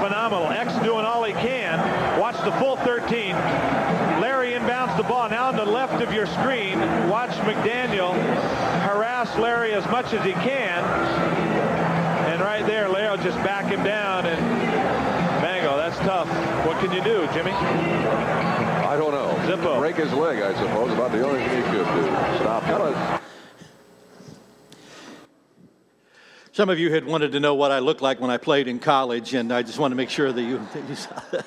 phenomenal. X doing all he can. Watch the full 13. Larry inbounds the ball. Now on the left of your screen, watch McDaniel harass Larry as much as he can. And right there, Larry will just back him down. And Mango, that's tough. What can you do, Jimmy? I don't know. Zippo. Break his leg, I suppose. About the only thing he could do. Stop. Got Some of you had wanted to know what I looked like when I played in college, and I just want to make sure that you, that you saw that.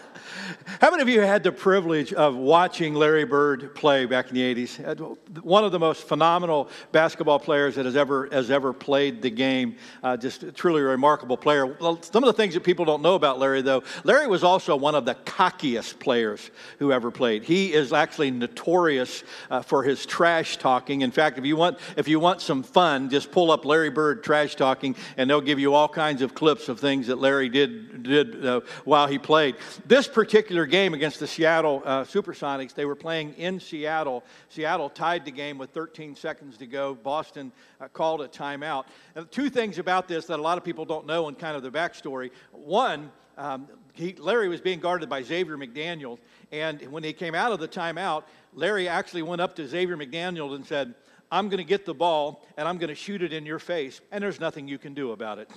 How many of you had the privilege of watching Larry Bird play back in the 80s? One of the most phenomenal basketball players that has ever, has ever played the game. Uh, just a truly remarkable player. Some of the things that people don't know about Larry, though, Larry was also one of the cockiest players who ever played. He is actually notorious uh, for his trash talking. In fact, if you, want, if you want some fun, just pull up Larry Bird trash talking, and they'll give you all kinds of clips of things that Larry did, did uh, while he played. This particular game against the Seattle uh, Supersonics, they were playing in Seattle. Seattle tied the game with 13 seconds to go. Boston uh, called a timeout. And two things about this that a lot of people don't know and kind of the backstory. One, um, he, Larry was being guarded by Xavier McDaniel, and when he came out of the timeout, Larry actually went up to Xavier McDaniel and said, I'm going to get the ball and I'm going to shoot it in your face, and there's nothing you can do about it.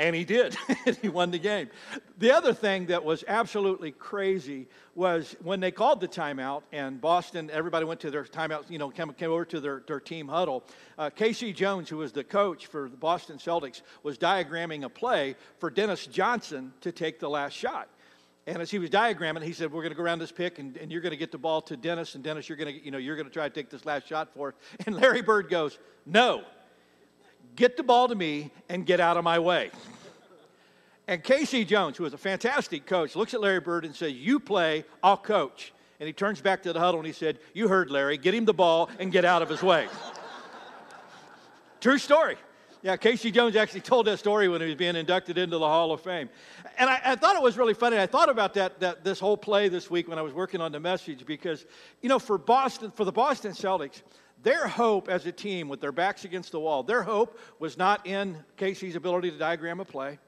And he did. he won the game. The other thing that was absolutely crazy was when they called the timeout and Boston, everybody went to their timeout, you know, came, came over to their, their team huddle. Uh, K.C. Jones, who was the coach for the Boston Celtics, was diagramming a play for Dennis Johnson to take the last shot. And as he was diagramming, he said, "We're going to go around this pick, and, and you're going to get the ball to Dennis, and Dennis, you're going to, you know, you're going to try to take this last shot for it." And Larry Bird goes, "No, get the ball to me and get out of my way. And K.C. Jones, who is a fantastic coach, looks at Larry Bird and says, You play, I'll coach. And he turns back to the huddle and he said, You heard Larry, get him the ball and get out of his way. True story. Yeah, K.C. Jones actually told that story when he was being inducted into the Hall of Fame. And I, I, thought it was really funny. I thought about that, that this whole play this week when I was working on the message because, you know, for Boston, for the Boston Celtics, their hope as a team, with their backs against the wall, their hope was not in K.C.'s ability to diagram a play.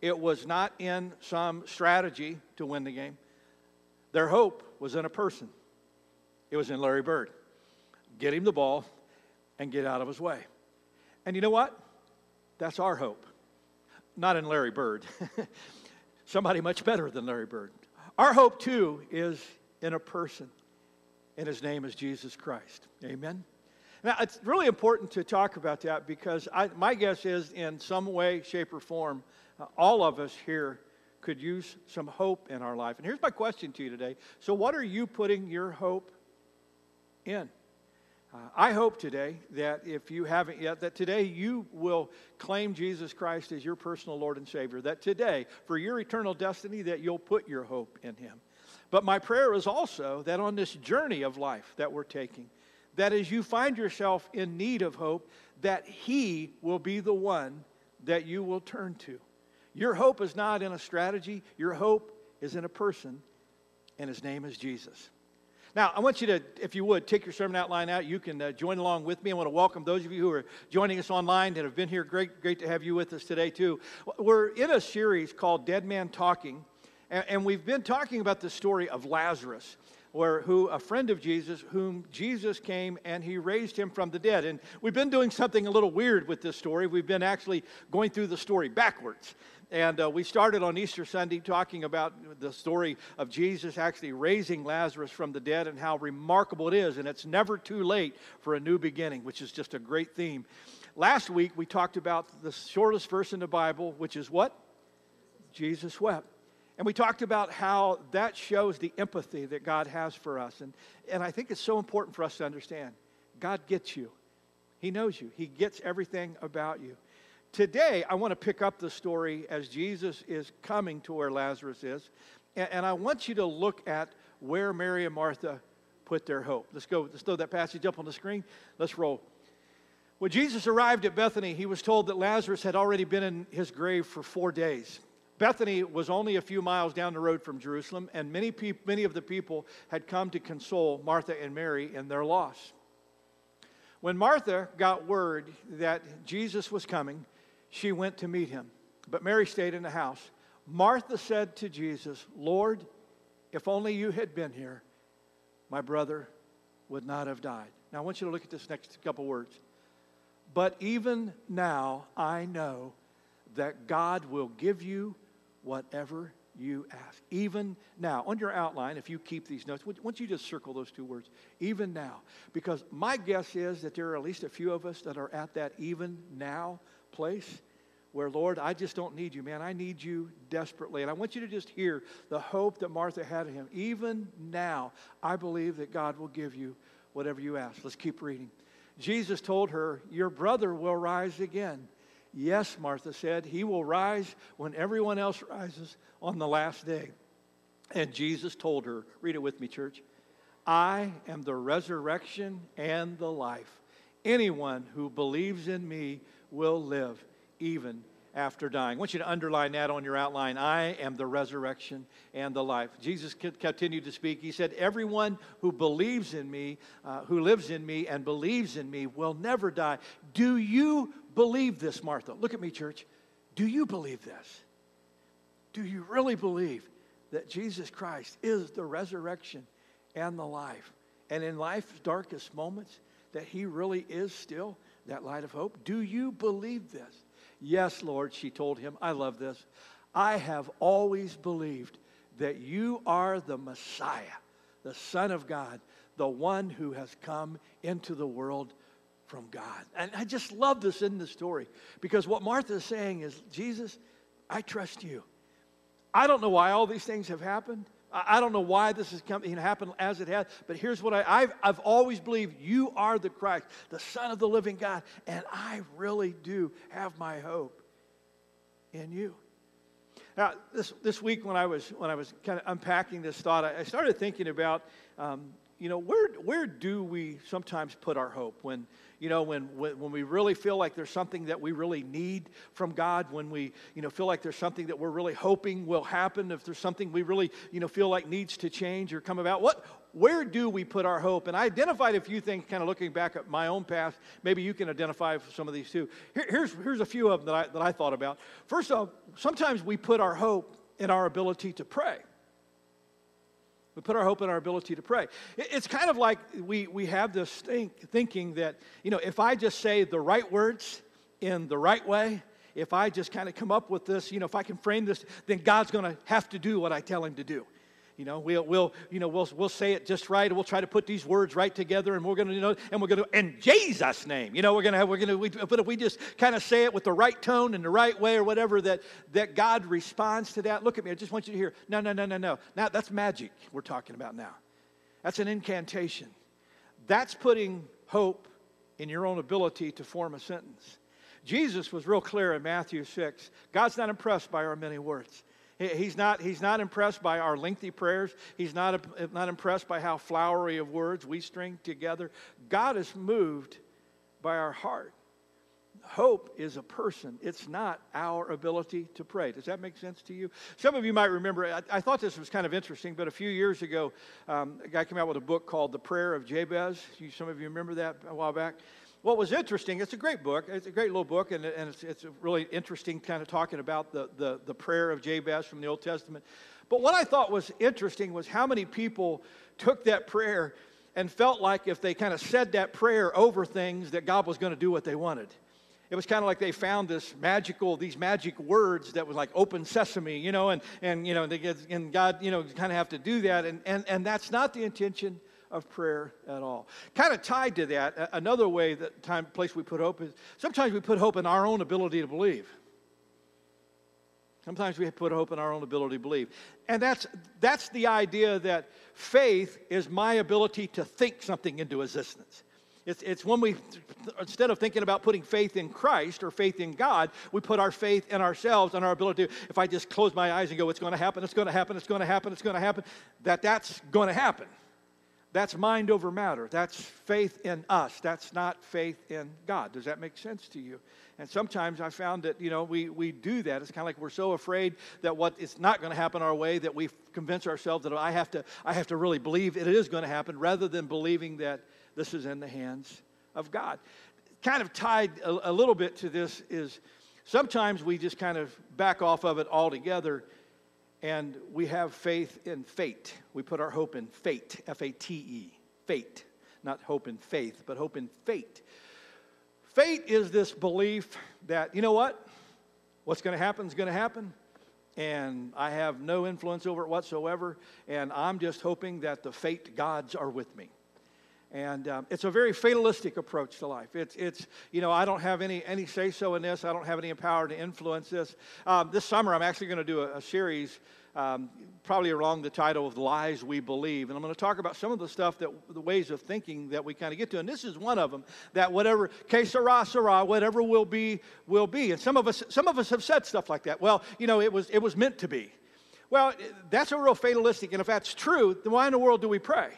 It was not in some strategy to win the game. Their hope was in a person. It was in Larry Bird. Get him the ball and get out of his way. And you know what? That's our hope. Not in Larry Bird. Somebody much better than Larry Bird. Our hope, too, is in a person, and his name is Jesus Christ. Amen? Now, it's really important to talk about that because I, my guess is, in some way, shape, or form, uh, all of us here could use some hope in our life. And here's my question to you today. So, what are you putting your hope in? Uh, I hope today that if you haven't yet, that today you will claim Jesus Christ as your personal Lord and Savior. That today, for your eternal destiny, that you'll put your hope in Him. But my prayer is also that on this journey of life that we're taking, that as you find yourself in need of hope, that He will be the one that you will turn to. Your hope is not in a strategy, your hope is in a person, and His name is Jesus. Now, I want you to, if you would, take your sermon outline out. You can uh, join along with me. I want to welcome those of you who are joining us online that have been here. Great, great to have you with us today, too. We're in a series called Dead Man Talking, and, and we've been talking about the story of Lazarus where who a friend of Jesus, whom Jesus came and he raised him from the dead. And we've been doing something a little weird with this story. We've been actually going through the story backwards. And uh, we started on Easter Sunday talking about the story of Jesus actually raising Lazarus from the dead and how remarkable it is. And it's never too late for a new beginning, which is just a great theme. Last week, we talked about the shortest verse in the Bible, which is what? Jesus wept. And we talked about how that shows the empathy that God has for us. And, and I think it's so important for us to understand God gets you, He knows you, He gets everything about you. Today, I want to pick up the story as Jesus is coming to where Lazarus is. And, and I want you to look at where Mary and Martha put their hope. Let's go, let's throw that passage up on the screen. Let's roll. When Jesus arrived at Bethany, he was told that Lazarus had already been in his grave for four days. Bethany was only a few miles down the road from Jerusalem, and many, many of the people had come to console Martha and Mary in their loss. When Martha got word that Jesus was coming, she went to meet him. but Mary stayed in the house. Martha said to Jesus, Lord, if only you had been here, my brother would not have died. Now, I want you to look at this next couple words. But even now, I know that God will give you whatever you ask. Even now, on your outline, if you keep these notes, once you just circle those two words, even now. Because my guess is that there are at least a few of us that are at that even now place where, Lord, I just don't need you, man. I need you desperately. And I want you to just hear the hope that Martha had in him. Even now, I believe that God will give you whatever you ask. Let's keep reading. Jesus told her, Your brother will rise again. Yes, Martha said, He will rise when everyone else rises on the last day. And Jesus told her, Read it with me, church. I am the resurrection and the life. Anyone who believes in me will live even after dying. I want you to underline that on your outline. I am the resurrection and the life. Jesus continued to speak. He said, Everyone who believes in me, uh, who lives in me and believes in me, will never die. Do you believe this, Martha? Look at me, church. Do you believe this? Do you really believe that Jesus Christ is the resurrection and the life? And in life's darkest moments, that He really is still that light of hope? Do you believe this? Yes, Lord, she told him. I love this. I have always believed that you are the Messiah, the Son of God, the one who has come into the world from God. And I just love this in the story because what Martha is saying is, Jesus, I trust you. I don't know why all these things have happened. I don't know why this has come, happened as it has, but here's what I, I've, I've always believed you are the Christ, the Son of the living God, and I really do have my hope in you. Now, this, this week when I was, when I was kind of unpacking this thought, I, I started thinking about, um, you know, where, where do we sometimes put our hope when, you know, when, when, when we really feel like there's something that we really need from God, when we, you know, feel like there's something that we're really hoping will happen, if there's something we really, you know, feel like needs to change or come about, what, where do we put our hope? And I identified a few things kind of looking back at my own past. Maybe you can identify some of these too. Here, here's, here's a few of them that I, that I thought about. First off, sometimes we put our hope in our ability to pray. We put our hope in our ability to pray. It's kind of like we, we have this think, thinking that, you know, if I just say the right words in the right way, if I just kind of come up with this, you know, if I can frame this, then God's going to have to do what I tell him to do. You know, we'll, we'll, you know, we'll, we'll say it just right. We'll try to put these words right together, and we're going to, you know, and we're going to, in Jesus' name, you know, we're going to have, we're going to, we, but if we just kind of say it with the right tone and the right way or whatever, that, that God responds to that. Look at me. I just want you to hear. No, no, no, no, no. Now, that's magic we're talking about now. That's an incantation. That's putting hope in your own ability to form a sentence. Jesus was real clear in Matthew 6. God's not impressed by our many words. He's not, he's not impressed by our lengthy prayers. He's not, not impressed by how flowery of words we string together. God is moved by our heart. Hope is a person, it's not our ability to pray. Does that make sense to you? Some of you might remember, I, I thought this was kind of interesting, but a few years ago, um, a guy came out with a book called The Prayer of Jabez. You, some of you remember that a while back? What was interesting, it's a great book. It's a great little book, and, and it's, it's really interesting kind of talking about the, the, the prayer of Jabez from the Old Testament. But what I thought was interesting was how many people took that prayer and felt like if they kind of said that prayer over things, that God was going to do what they wanted. It was kind of like they found this magical, these magic words that was like open sesame, you know, and, and you know, they and God, you know, kind of have to do that. And, and, and that's not the intention of prayer at all. Kind of tied to that, another way that time place we put hope is sometimes we put hope in our own ability to believe. Sometimes we put hope in our own ability to believe. And that's, that's the idea that faith is my ability to think something into existence. It's, it's when we, instead of thinking about putting faith in Christ or faith in God, we put our faith in ourselves and our ability to, if I just close my eyes and go, it's going to happen, it's going to happen, it's going to happen, it's going to happen, that that's going to happen. That's mind over matter. That's faith in us. That's not faith in God. Does that make sense to you? And sometimes I found that, you know, we, we do that. It's kind of like we're so afraid that what is not going to happen our way that we convince ourselves that I have to, I have to really believe it is going to happen rather than believing that this is in the hands of God. Kind of tied a, a little bit to this is sometimes we just kind of back off of it altogether and we have faith in fate. We put our hope in fate, F A T E, fate. Not hope in faith, but hope in fate. Fate is this belief that, you know what? What's going to happen is going to happen and I have no influence over it whatsoever, and I'm just hoping that the fate gods are with me. And um, it's a very fatalistic approach to life. It's, it's, you know, I don't have any, any say so in this. I don't have any power to influence this. Um, this summer, I'm actually going to do a, a series um, probably along the title of lies we believe. And i'm going to talk about some of the stuff that the ways of thinking that we kind of get to. And this is one of them that whatever que sera sera whatever will be will be. And some of us some of us have said stuff like that. Well you know it was it was meant to be. Well that's a real fatalistic. And if that's true then why in the world do we pray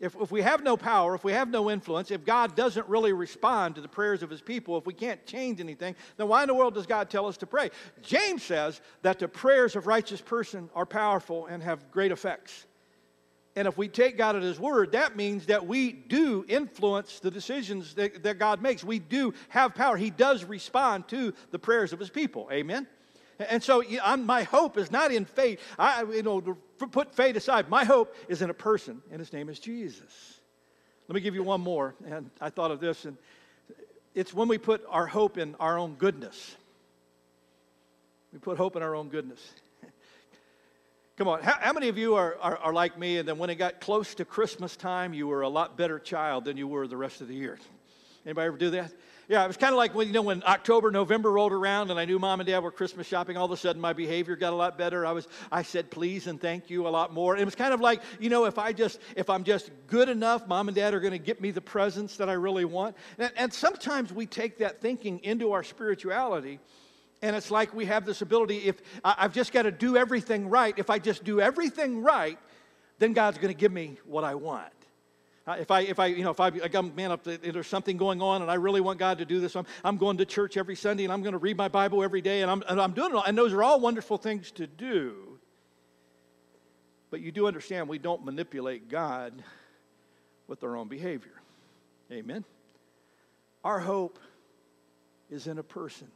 if, if we have no power, if we have no influence, if God doesn't really respond to the prayers of his people, if we can't change anything, then why in the world does God tell us to pray? James says that the prayers of righteous person are powerful and have great effects. And if we take God at his word, that means that we do influence the decisions that, that God makes. We do have power. He does respond to the prayers of his people. Amen? And so I'm, my hope is not in faith. I, you know, put faith aside. My hope is in a person, and his name is Jesus. Let me give you one more. And I thought of this, and it's when we put our hope in our own goodness. We put hope in our own goodness. Come on, how, how many of you are, are, are, like me, and then when it got close to Christmas time, you were a lot better child than you were the rest of the year? Anybody ever do that? Yeah, it was kind of like when, you know, when October, November rolled around and I knew mom and dad were Christmas shopping, all of a sudden my behavior got a lot better. I was, I said please and thank you a lot more. It was kind of like, you know, if I just, if I'm just good enough, mom and dad are going to get me the presents that I really want. And, and sometimes we take that thinking into our spirituality and it's like we have this ability if I've just got to do everything right. If I just do everything right, then God's going to give me what I want. If I, if I, you know, if I, I got, man, if there's something going on and I really want God to do this, I'm, I'm going to church every Sunday and I'm going to read my Bible every day and I'm, and I'm doing it all. And those are all wonderful things to do. But you do understand we don't manipulate God with our own behavior. Amen. Our hope is in a person.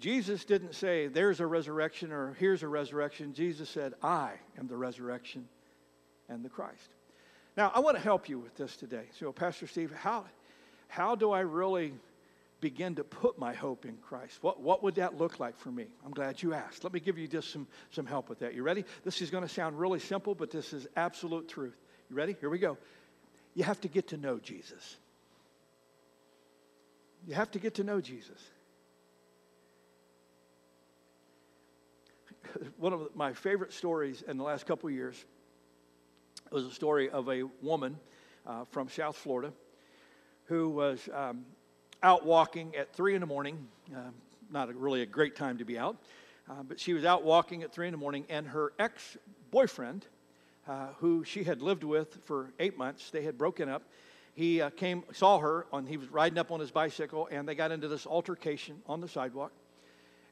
Jesus didn't say, there's a resurrection or here's a resurrection. Jesus said, I am the resurrection and the Christ. Now, I want to help you with this today. So, Pastor Steve, how, how do I really begin to put my hope in Christ? What, what would that look like for me? I'm glad you asked. Let me give you just some, some help with that. You ready? This is going to sound really simple, but this is absolute truth. You ready? Here we go. You have to get to know Jesus. You have to get to know Jesus. One of my favorite stories in the last couple years it was a story of a woman uh, from South Florida who was um, out walking at 3 in the morning. Uh, not a, really a great time to be out, uh, but she was out walking at 3 in the morning, and her ex boyfriend, uh, who she had lived with for eight months, they had broken up. He uh, came, saw her, and he was riding up on his bicycle, and they got into this altercation on the sidewalk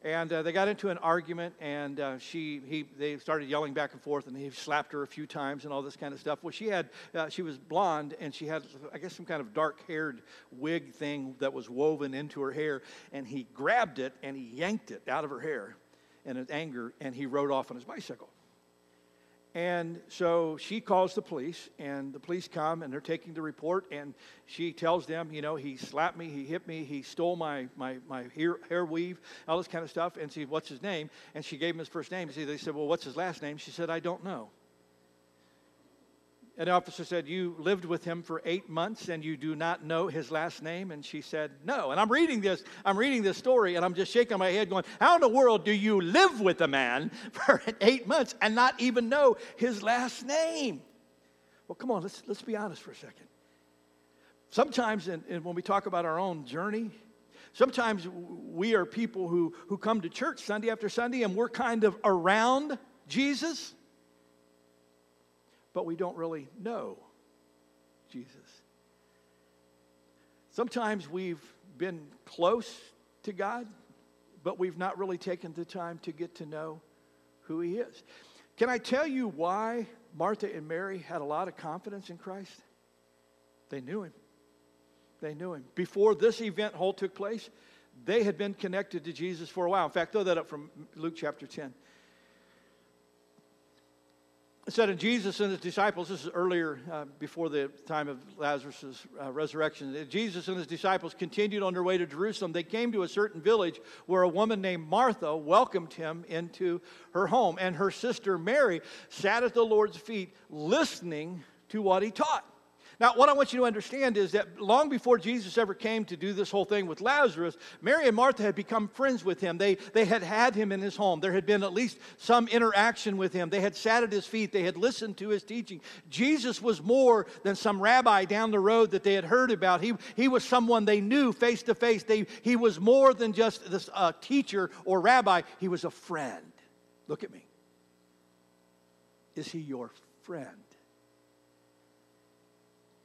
and uh, they got into an argument and uh, she he they started yelling back and forth and he slapped her a few times and all this kind of stuff. Well she had uh, she was blonde and she had i guess some kind of dark haired wig thing that was woven into her hair and he grabbed it and he yanked it out of her hair in his anger and he rode off on his bicycle and so she calls the police, and the police come and they're taking the report. And she tells them, you know, he slapped me, he hit me, he stole my, my, my hair, hair weave, all this kind of stuff. And she, what's his name? And she gave him his first name. See, They said, well, what's his last name? She said, I don't know. The officer said, You lived with him for eight months and you do not know his last name? And she said, No. And I'm reading this, I'm reading this story, and I'm just shaking my head, going, How in the world do you live with a man for eight months and not even know his last name? Well, come on, let's, let's be honest for a second. Sometimes in, in when we talk about our own journey, sometimes we are people who, who come to church Sunday after Sunday and we're kind of around Jesus but we don't really know Jesus. Sometimes we've been close to God, but we've not really taken the time to get to know who He is. Can I tell you why Martha and Mary had a lot of confidence in Christ? They knew Him. They knew Him. Before this event whole took place, They had been connected to Jesus for a while. In fact, throw that up from Luke chapter 10. It said, and Jesus and his disciples, this is earlier uh, before the time of Lazarus' uh, resurrection, Jesus and his disciples continued on their way to Jerusalem. They came to a certain village where a woman named Martha welcomed him into her home, and her sister Mary sat at the Lord's feet listening to what he taught. Now, what I want you to understand is that long before Jesus ever came to do this whole thing with Lazarus, Mary and Martha had become friends with him. They, they had had him in his home. There had been at least some interaction with him. They had sat at his feet. They had listened to his teaching. Jesus was more than some rabbi down the road that they had heard about. He, he was someone they knew face to face. He was more than just this uh, teacher or rabbi, he was a friend. Look at me. Is he your friend?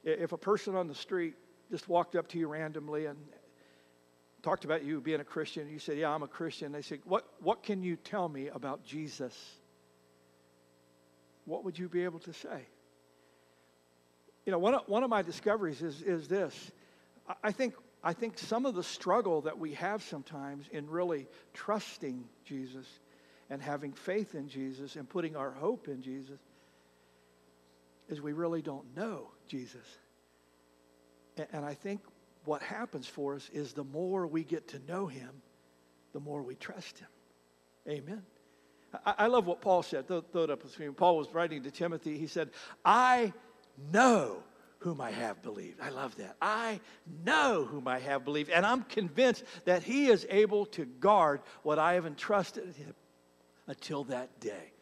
If a person on the street just walked up to you randomly and talked about you being a Christian, you said, Yeah, I'm a Christian, they said, what, what can you tell me about Jesus? What would you be able to say? You know, one of, one of my discoveries is, is this. I think, I think some of the struggle that we have sometimes in really trusting Jesus and having faith in Jesus and putting our hope in Jesus is we really don't know Jesus. And I think what happens for us is the more we get to know him, the more we trust him. Amen. I, love what Paul said. Throw, it up me. Paul was writing to Timothy. He said, I know whom I have believed. I love that. I know whom I have believed, and I'm convinced that he is able to guard what I have entrusted him until that day.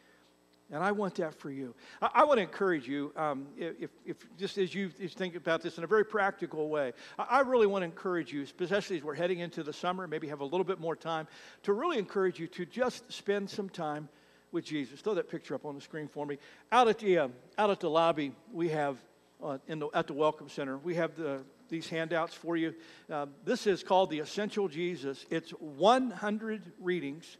And I want that for you. I, I want to encourage you, um, if, if just as you think about this in a very practical way, I, I really want to encourage you, especially as we're heading into the summer, maybe have a little bit more time, to really encourage you to just spend some time with Jesus. Throw that picture up on the screen for me. Out at the, uh, out at the lobby, we have, uh, in the, at the Welcome Center, we have the, these handouts for you. Uh, this is called the Essential Jesus. It's 100 readings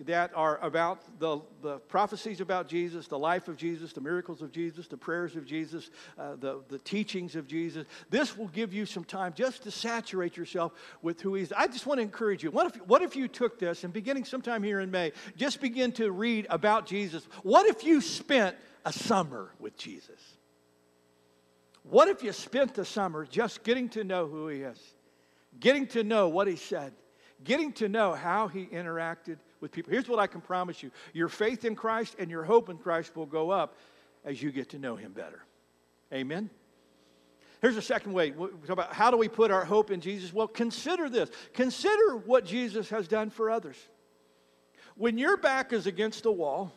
that are about the, the prophecies about Jesus, the life of Jesus, the miracles of Jesus, the prayers of Jesus, uh, the, the teachings of Jesus. This will give you some time just to saturate yourself with who He is. I just want to encourage you. What if, what if you took this and beginning sometime here in May, just begin to read about Jesus? What if you spent a summer with Jesus? What if you spent the summer just getting to know who He is, getting to know what He said, getting to know how He interacted with people. Here's what I can promise you your faith in Christ and your hope in Christ will go up as you get to know Him better. Amen. Here's a second way. We talk about how do we put our hope in Jesus? Well, consider this. Consider what Jesus has done for others. When your back is against the wall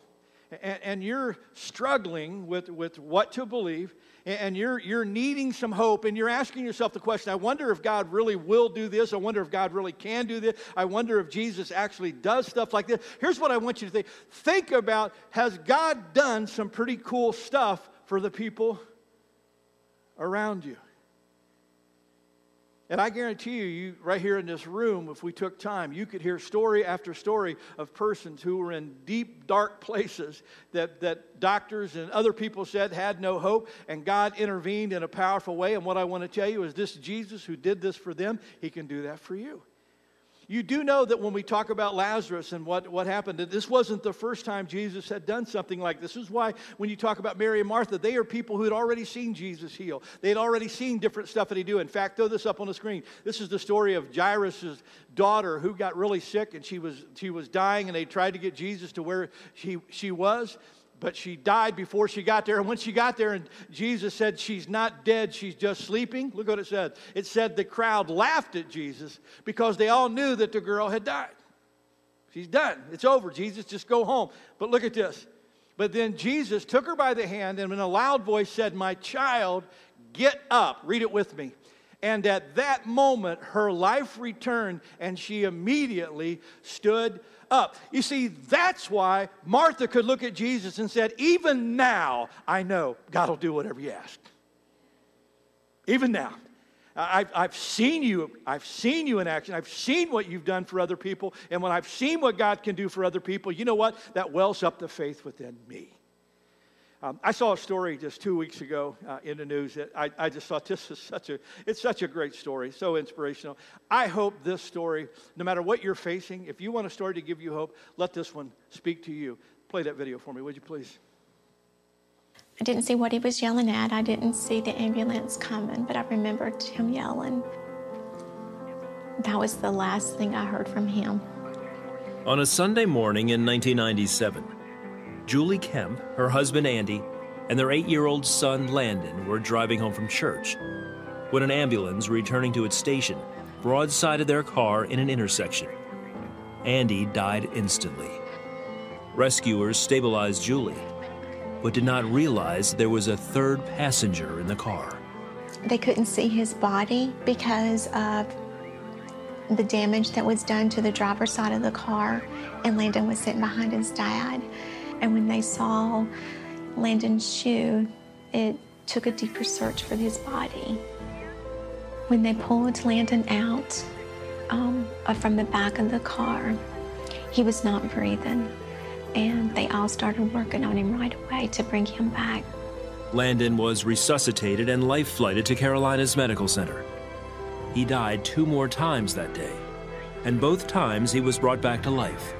and, and you're struggling with, with what to believe, and you're, you're needing some hope and you're asking yourself the question I wonder if God really will do this. I wonder if God really can do this. I wonder if Jesus actually does stuff like this. Here's what I want you to think think about has God done some pretty cool stuff for the people around you? And I guarantee you, you, right here in this room, if we took time, you could hear story after story of persons who were in deep, dark places that, that doctors and other people said had no hope, and God intervened in a powerful way. And what I want to tell you is this Jesus who did this for them, he can do that for you. You do know that when we talk about Lazarus and what, what happened, that this wasn't the first time Jesus had done something like this. This is why when you talk about Mary and Martha, they are people who had already seen Jesus heal. They had already seen different stuff that he do. In fact, throw this up on the screen. This is the story of Jairus' daughter who got really sick and she was, she was dying, and they tried to get Jesus to where she, she was but she died before she got there. And when she got there, and Jesus said, She's not dead, she's just sleeping. Look what it said. It said the crowd laughed at Jesus because they all knew that the girl had died. She's done. It's over. Jesus, just go home. But look at this. But then Jesus took her by the hand and in a loud voice said, My child, get up. Read it with me. And at that moment, her life returned, and she immediately stood up. You see, that's why Martha could look at Jesus and said, Even now, I know God will do whatever you ask. Even now. I've, I've seen you. I've seen you in action. I've seen what you've done for other people. And when I've seen what God can do for other people, you know what? That wells up the faith within me. Um, I saw a story just two weeks ago uh, in the news that I, I, just thought this is such a, it's such a great story, so inspirational. I hope this story, no matter what you're facing, if you want a story to give you hope, let this one speak to you. Play that video for me, would you please? I didn't see what he was yelling at. I didn't see the ambulance coming, but I remembered him yelling. That was the last thing I heard from him. On a Sunday morning in 1997, Julie Kemp, her husband Andy, and their eight year old son Landon were driving home from church when an ambulance returning to its station broadsided their car in an intersection. Andy died instantly. Rescuers stabilized Julie, but did not realize there was a third passenger in the car. They couldn't see his body because of the damage that was done to the driver's side of the car, and Landon was sitting behind his dad. And when they saw Landon's shoe, it took a deeper search for his body. When they pulled Landon out um, uh, from the back of the car, he was not breathing. And they all started working on him right away to bring him back. Landon was resuscitated and life flighted to Carolinas Medical Center. He died two more times that day, and both times he was brought back to life.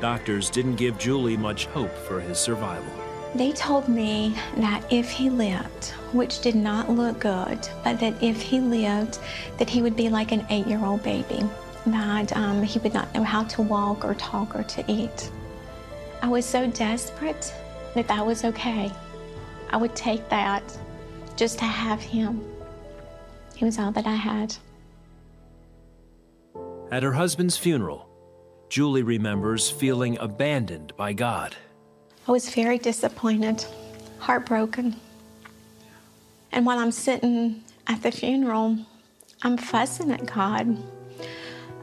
Doctors didn't give Julie much hope for his survival. They told me that if he lived, which did not look good, but that if he lived, that he would be like an eight-year-old baby, that um, he would not know how to walk or talk or to eat. I was so desperate that that was okay. I would take that just to have him. He was all that I had. At her husband's funeral, Julie remembers feeling abandoned by God. I was very disappointed, heartbroken. And while I'm sitting at the funeral, I'm fussing at God.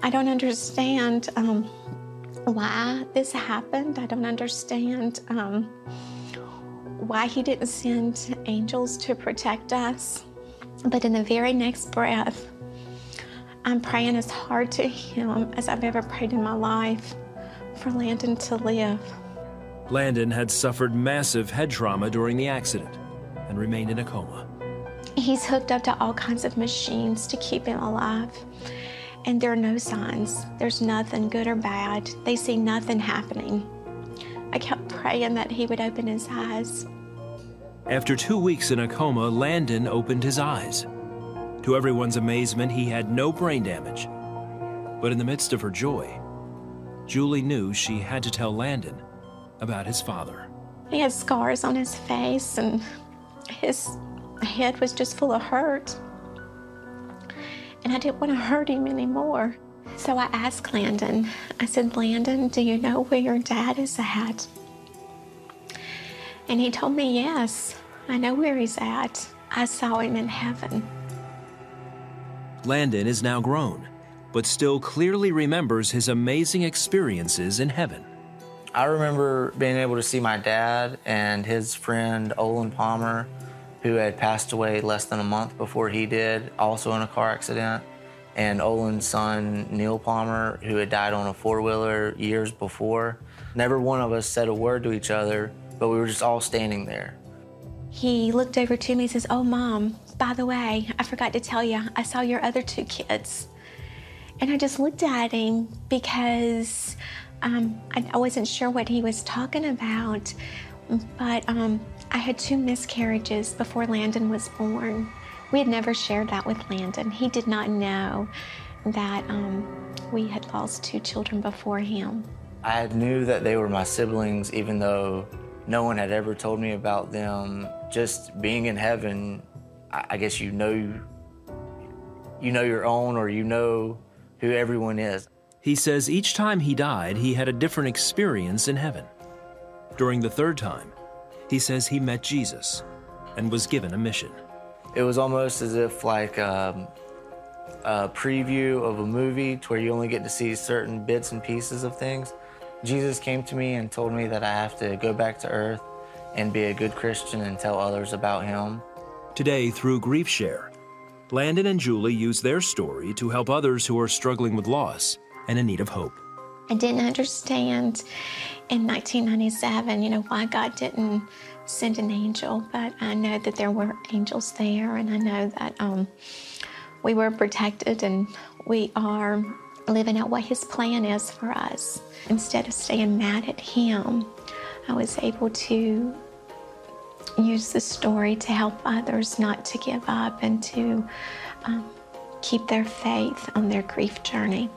I don't understand um, why this happened. I don't understand um, why He didn't send angels to protect us. But in the very next breath, I'm praying as hard to Him as I've ever prayed in my life for Landon to live. Landon had suffered massive head trauma during the accident and remained in a coma. He's hooked up to all kinds of machines to keep him alive. And there are no signs. There's nothing good or bad. They see nothing happening. I kept praying that he would open his eyes. After two weeks in a coma, Landon opened his eyes. To everyone's amazement, he had no brain damage. But in the midst of her joy, Julie knew she had to tell Landon about his father. He had scars on his face, and his head was just full of hurt. And I didn't want to hurt him anymore. So I asked Landon, I said, Landon, do you know where your dad is at? And he told me, Yes, I know where he's at. I saw him in heaven. Landon is now grown, but still clearly remembers his amazing experiences in heaven. I remember being able to see my dad and his friend Olin Palmer, who had passed away less than a month before he did, also in a car accident, and Olin's son Neil Palmer, who had died on a four wheeler years before. Never one of us said a word to each other, but we were just all standing there. He looked over to me and says, Oh, mom, by the way, I forgot to tell you, I saw your other two kids. And I just looked at him because um, I, I, wasn't sure what he was talking about. But um, I had two miscarriages before Landon was born. We had never shared that with Landon. He did not know that um, we had lost two children before him. I knew that they were my siblings, even though no one had ever told me about them. Just being in heaven, I guess you know you know your own or you know who everyone is. He says each time he died, he had a different experience in heaven. During the third time, he says he met Jesus and was given a mission. It was almost as if like um, a preview of a movie to where you only get to see certain bits and pieces of things. Jesus came to me and told me that I have to go back to earth and be a good Christian and tell others about him. Today, through GriefShare, Landon and Julie use their story to help others who are struggling with loss and in need of hope. I didn't understand in 1997, you know, why God didn't send an angel, but I know that there were angels there, and I know that um, we were protected and we are living out what His plan is for us. Instead of staying mad at Him, I was able to use the story to help others not to give up and to um, keep their faith on their grief journey.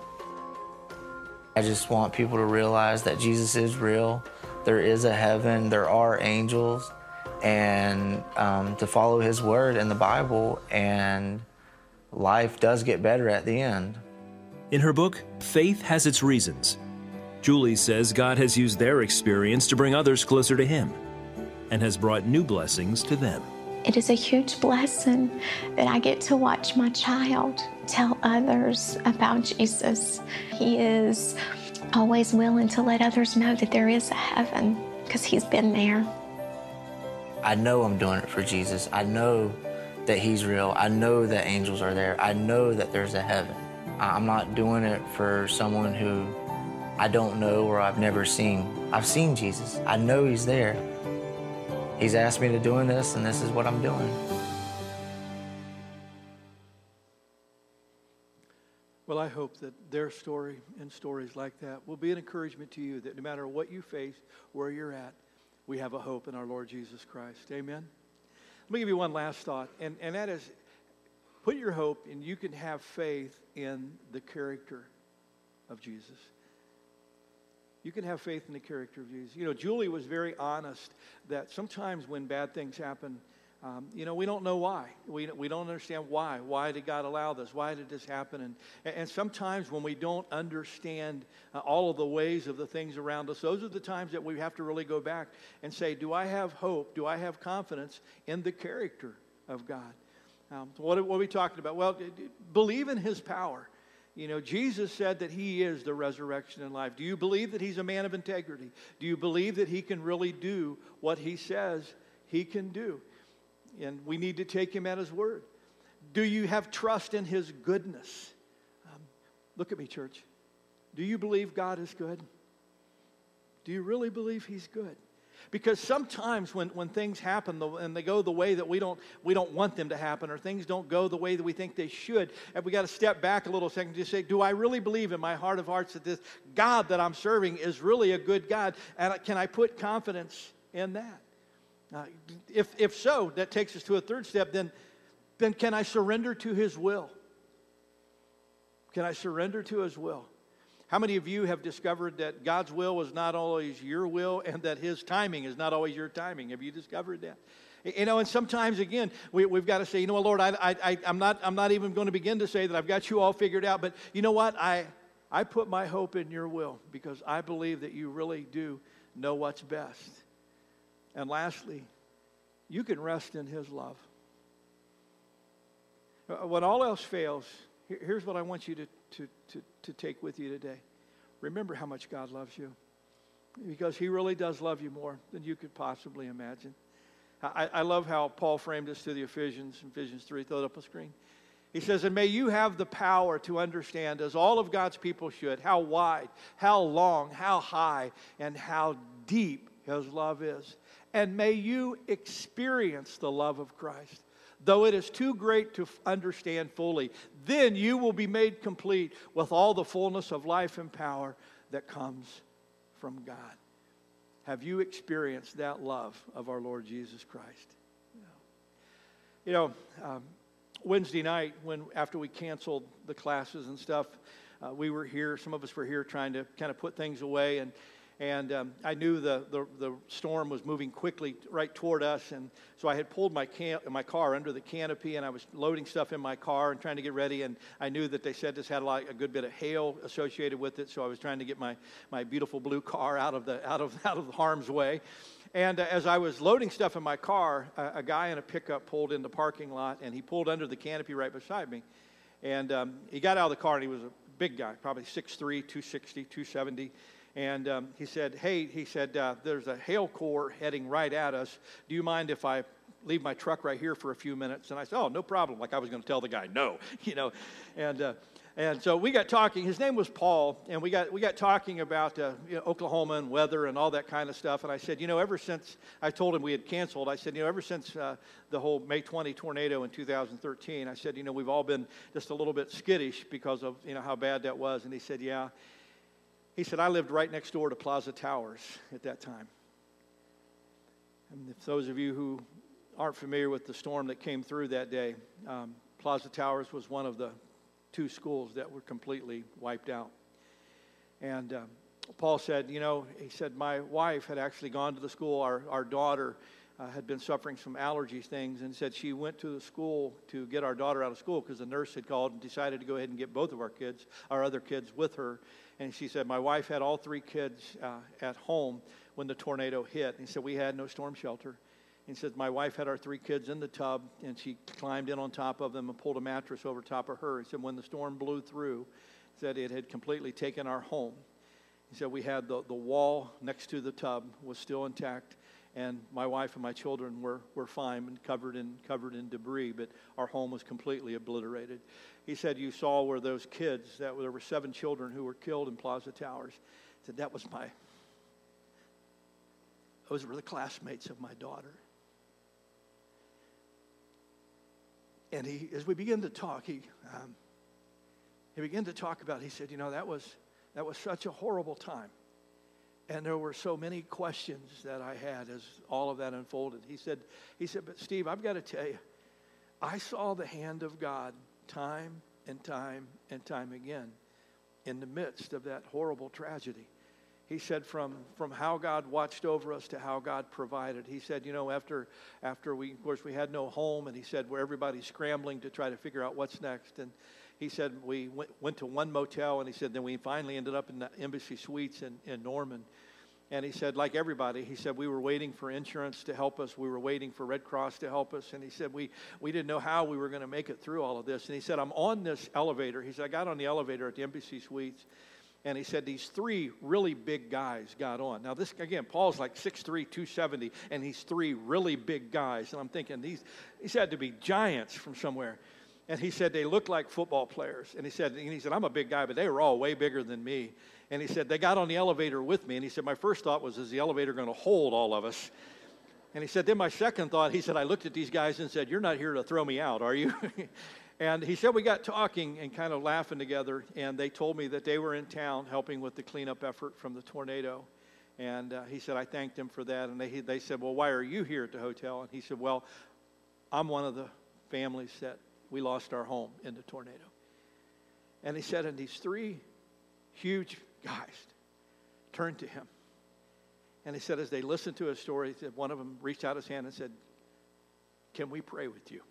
I just want people to realize that Jesus is real. There is a heaven, there are angels, and um, to follow His word in the Bible, and life does get better at the end. In her book, Faith Has Its Reasons, Julie says God has used their experience to bring others closer to Him and has brought new blessings to them. It is a huge blessing that I get to watch my child tell others about Jesus. He is always willing to let others know that there is a heaven because he's been there. I know I'm doing it for Jesus. I know that he's real. I know that angels are there. I know that there's a heaven. I'm not doing it for someone who I don't know or I've never seen. I've seen Jesus. I know he's there. He's asked me to doing this, and this is what I'm doing. Well, I hope that their story and stories like that will be an encouragement to you that no matter what you face, where you're at, we have a hope in our Lord Jesus Christ. Amen. Let me give you one last thought, and, and that is put your hope and you can have faith in the character of Jesus. You can have faith in the character of Jesus. You know, Julie was very honest that sometimes when bad things happen, um, you know, we don't know why. We, we don't understand why. Why did God allow this? Why did this happen? And, and sometimes when we don't understand uh, all of the ways of the things around us, those are the times that we have to really go back and say, Do I have hope? Do I have confidence in the character of God? Um, what, what are we talking about? Well, believe in His power. You know, Jesus said that He is the resurrection and life. Do you believe that He's a man of integrity? Do you believe that He can really do what He says He can do? And we need to take Him at His word. Do you have trust in His goodness? Um, look at me, church. Do you believe God is good? Do you really believe He's good? Because sometimes when, when things happen and they go the way that we don't, we don't want them to happen, or things don't go the way that we think they should, and we got to step back a little second and just say, Do I really believe in my heart of hearts that this God that I'm serving is really a good God? And can I put confidence in that? Uh, if, if so, that takes us to a third step. Then, then can I surrender to His will? Can I surrender to His will? How many of you have discovered that God's will is not always your will and that His timing is not always your timing? Have you discovered that? You know, and sometimes again, we, have got to say, you know, what, Lord, I, I, I'm, not, I'm not even going to begin to say that I've got you all figured out, but you know what? I, I put my hope in your will because I believe that you really do know what's best. And lastly, you can rest in His love. Uh, when all else fails, here's what I want you to, to, to, to take with you today. Remember how much God loves you because He really does love you more than you could possibly imagine. I, I love how Paul framed this to the Ephesians, in Ephesians 3, throw it up on screen. He says, And may you have the power to understand, as all of God's people should, how wide, how long, how high, and how deep His love is. And may you experience the love of Christ though it is too great to understand fully. Then you will be made complete with all the fullness of life and power that comes from God. Have you experienced that love of our Lord Jesus Christ? You know, um, Wednesday night, when after we canceled the classes and stuff, uh, we were here. Some of us were here trying to kind of put things away, and and um, I knew the, the, the, storm was moving quickly right toward us, and so I had pulled my, can- my car under the canopy, and I was loading stuff in my car and trying to get ready, and I knew that they said this had a, lot, a good bit of hail associated with it, so I was trying to get my, my beautiful blue car out of, the, out, of, out of harm's way. And uh, as I was loading stuff in my car, a, guy in a pickup pulled in the parking lot, and he pulled under the canopy right beside me. And um, he got out of the car, and he was a big guy, probably 6'3, 260, 270 and um, he said, Hey, he said, uh, there's a hail core heading right at us. Do you mind if I leave my truck right here for a few minutes. And I said, oh, no problem. Like I was going to tell the guy no, you know. And, uh, and so we got talking. His name was Paul, and we got, we got talking about uh, you know, Oklahoma and weather and all that kind of stuff. And I said, you know, ever since I told him we had canceled, I said, you know, ever since uh, the whole May 20 tornado in 2013, I said, you know, we've all been just a little bit skittish because of, you know, how bad that was. And he said, yeah. He said, I lived right next door to Plaza Towers at that time. And if those of you who aren't familiar with the storm that came through that day, um, Plaza Towers was one of the two schools that were completely wiped out. And um, Paul said, you know, he said, my wife had actually gone to the school. Our, our daughter uh, had been suffering some allergy things and said she went to the school to get our daughter out of school because the nurse had called and decided to go ahead and get both of our kids, our other kids, with her. And she said, my wife had all three kids uh, at home when the tornado hit. And he said, we had no storm shelter. He said, My wife had our three kids in the tub, and she climbed in on top of them and pulled a mattress over top of her. He said, When the storm blew through, said it had completely taken our home. He said, We had the, the wall next to the tub was still intact, and my wife and my children were, were fine and covered in, covered in debris, but our home was completely obliterated. He said, You saw where those kids, that there were seven children who were killed in Plaza Towers. He said, That was my, those were the classmates of my daughter. and he, as we began to talk, he, um, he began to talk about, he said, you know, that was, that was such a horrible time. And there were so many questions that I had as all of that unfolded. He said, he said, but Steve, I've got to tell you, I saw the hand of God time and time and time again in the midst of that horrible tragedy he said from, from how God watched over us to how God provided. He said, you know, after, after we, of course, we had no home, and he said, where everybody's scrambling to try to figure out what's next. And he said, we went, went to one motel, and he said, then we finally ended up in the Embassy Suites in, in Norman. And he said, like everybody, he said, we were waiting for insurance to help us. We were waiting for Red Cross to help us. And he said, we, we didn't know how we were going to make it through all of this. And he said, I'm on this elevator. He said, I got on the elevator at the Embassy Suites and he said these three really big guys got on. Now, this, again, Paul's like 6'3, 270, and he's three really big guys. And I'm thinking, these, these had to be giants from somewhere. And he said they looked like football players. And he said, and he said, I'm a big guy, but they were all way bigger than me. And he said, they got on the elevator with me. And he said, my first thought was, is the elevator going to hold all of us? And he said, then my second thought, he said, I looked at these guys and said, You're not here to throw me out, are you? And he said we got talking and kind of laughing together, and they told me that they were in town helping with the cleanup effort from the tornado. And uh, he said, I thanked him for that. And they, they said, Well, why are you here at the hotel? And he said, Well, I'm one of the families that we lost our home in the tornado. And he said, And these three huge guys turned to him. And he said, as they listened to his story, said, one of them reached out his hand and said, Can we pray with you?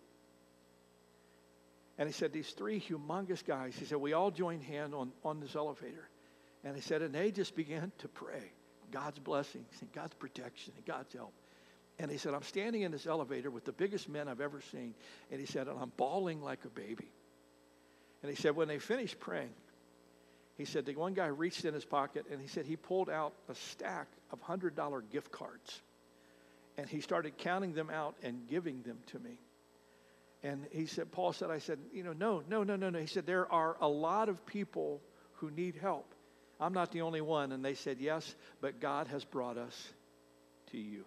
And he said, These three humongous guys, he said, we all joined hand on, on this elevator. And he said, and they just began to pray God's blessings and God's protection and God's help. And he said, I'm standing in this elevator with the biggest men I've ever seen. And he said, and I'm bawling like a baby. And he said, when they finished praying, he said, the one guy reached in his pocket and he said he pulled out a stack of $100 gift cards. And he started counting them out and giving them to me. And he said, Paul said, I said, you know, no, no, no, no, no. He said, there are a lot of people who need help. I'm not the only one. And they said, yes, but God has brought us to you.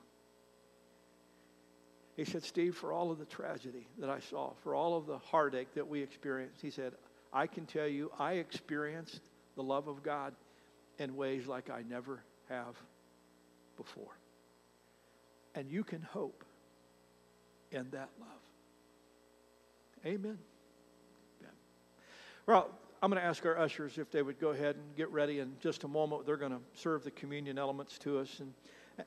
He said, Steve, for all of the tragedy that I saw, for all of the heartache that we experienced, he said, I can tell you, I experienced the love of God in ways like I never have before. And you can hope in that love. Amen. Well, I'm going to ask our ushers if they would go ahead and get ready in just a moment. They're going to serve the communion elements to us. And,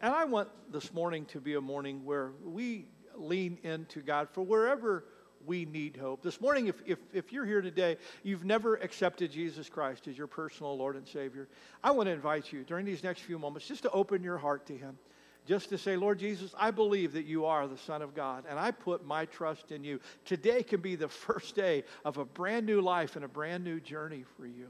and I want this morning to be a morning where we lean into God for wherever we need hope. This morning, if, if, if you're here today, you've never accepted Jesus Christ as your personal Lord and Savior, I want to invite you during these next few moments just to open your heart to Him just to say, Lord Jesus, I believe that you are the Son of God, and I put my trust in you. Today can be the first day of a brand new life and a brand new journey for you.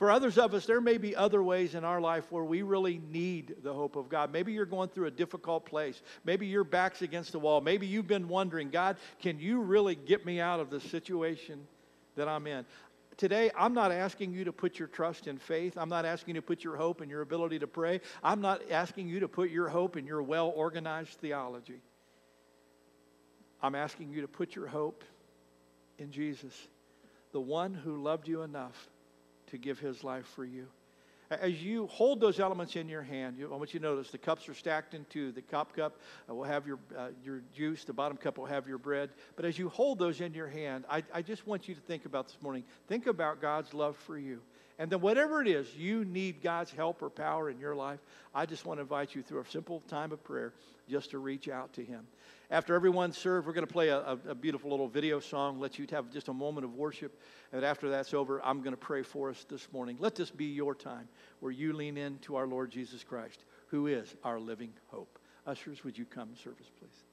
For others of us, there may be other ways in our life where we really need the hope of God. Maybe you're going through a difficult place. Maybe your back's against the wall. Maybe you've been wondering, God, can you really get me out of the situation that I'm in? Today, I'm not asking you to put your trust in faith. I'm not asking you to put your hope in your ability to pray. I'm not asking you to put your hope in your well organized theology. I'm asking you to put your hope in Jesus, the one who loved you enough to give his life for you. As you hold those elements in your hand, I want you to notice the cups are stacked in two. The top cup uh, will have your, uh, your juice, the bottom cup will have your bread. But as you hold those in your hand, I, I just want you to think about this morning. Think about God's love for you. And then, whatever it is you need God's help or power in your life, I just want to invite you through a simple time of prayer just to reach out to Him. After everyone served, we're going to play a, a, beautiful little video song, let you have just a moment of worship. And after that's over, I'm going to pray for us this morning. Let this be your time where you lean in to our Lord Jesus Christ, who is our living hope. Ushers, would you come service, please? Wonderful, merciful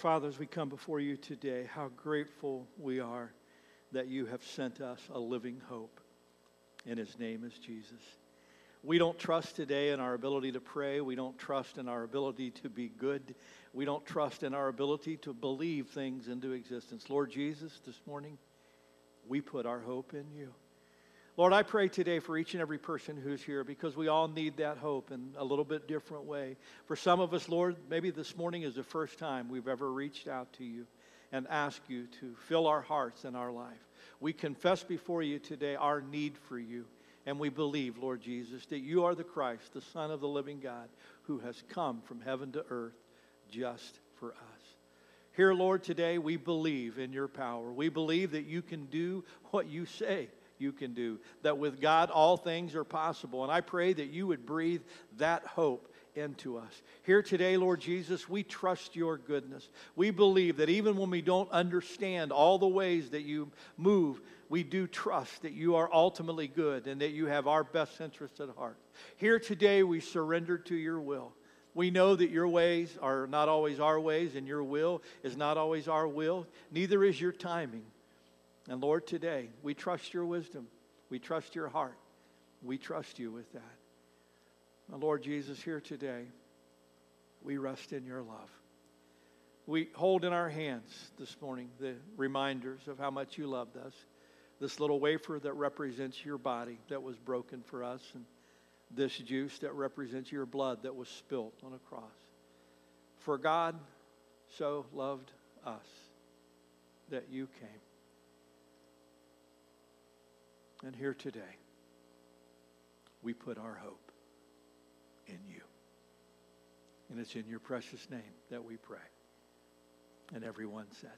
Father, as we come before you today, how grateful we are that you have sent us a living hope, and his name is Jesus. We don't trust today in our ability to pray. We don't trust in our ability to be good. We don't trust in our ability to believe things into existence. Lord Jesus, this morning, we put our hope in you. Lord, I pray today for each and every person who's here because we all need that hope in a little bit different way. For some of us, Lord, maybe this morning is the first time we've ever reached out to you and asked you to fill our hearts and our life. We confess before you today our need for you. And we believe, Lord Jesus, that you are the Christ, the Son of the living God, who has come from heaven to earth just for us. Here, Lord, today we believe in your power. We believe that you can do what you say you can do. That with God, all things are possible. And I pray that you would breathe that hope into us. Here today, Lord Jesus, we trust your goodness. We believe that even when we don't understand all the ways that you move, we do trust that you are ultimately good and that you have our best interests at heart. Here today, we surrender to your will. We know that your ways are not always our ways, and your will is not always our will. Neither is your timing. And Lord, today, we trust your wisdom. We trust your heart. We trust you with that. And Lord Jesus, here today, we rest in your love. We hold in our hands this morning the reminders of how much you loved us. This little wafer that represents your body that was broken for us, and this juice that represents your blood that was spilt on a cross. For God so loved us that you came. And here today, we put our hope in you. And it's in your precious name that we pray. And everyone said,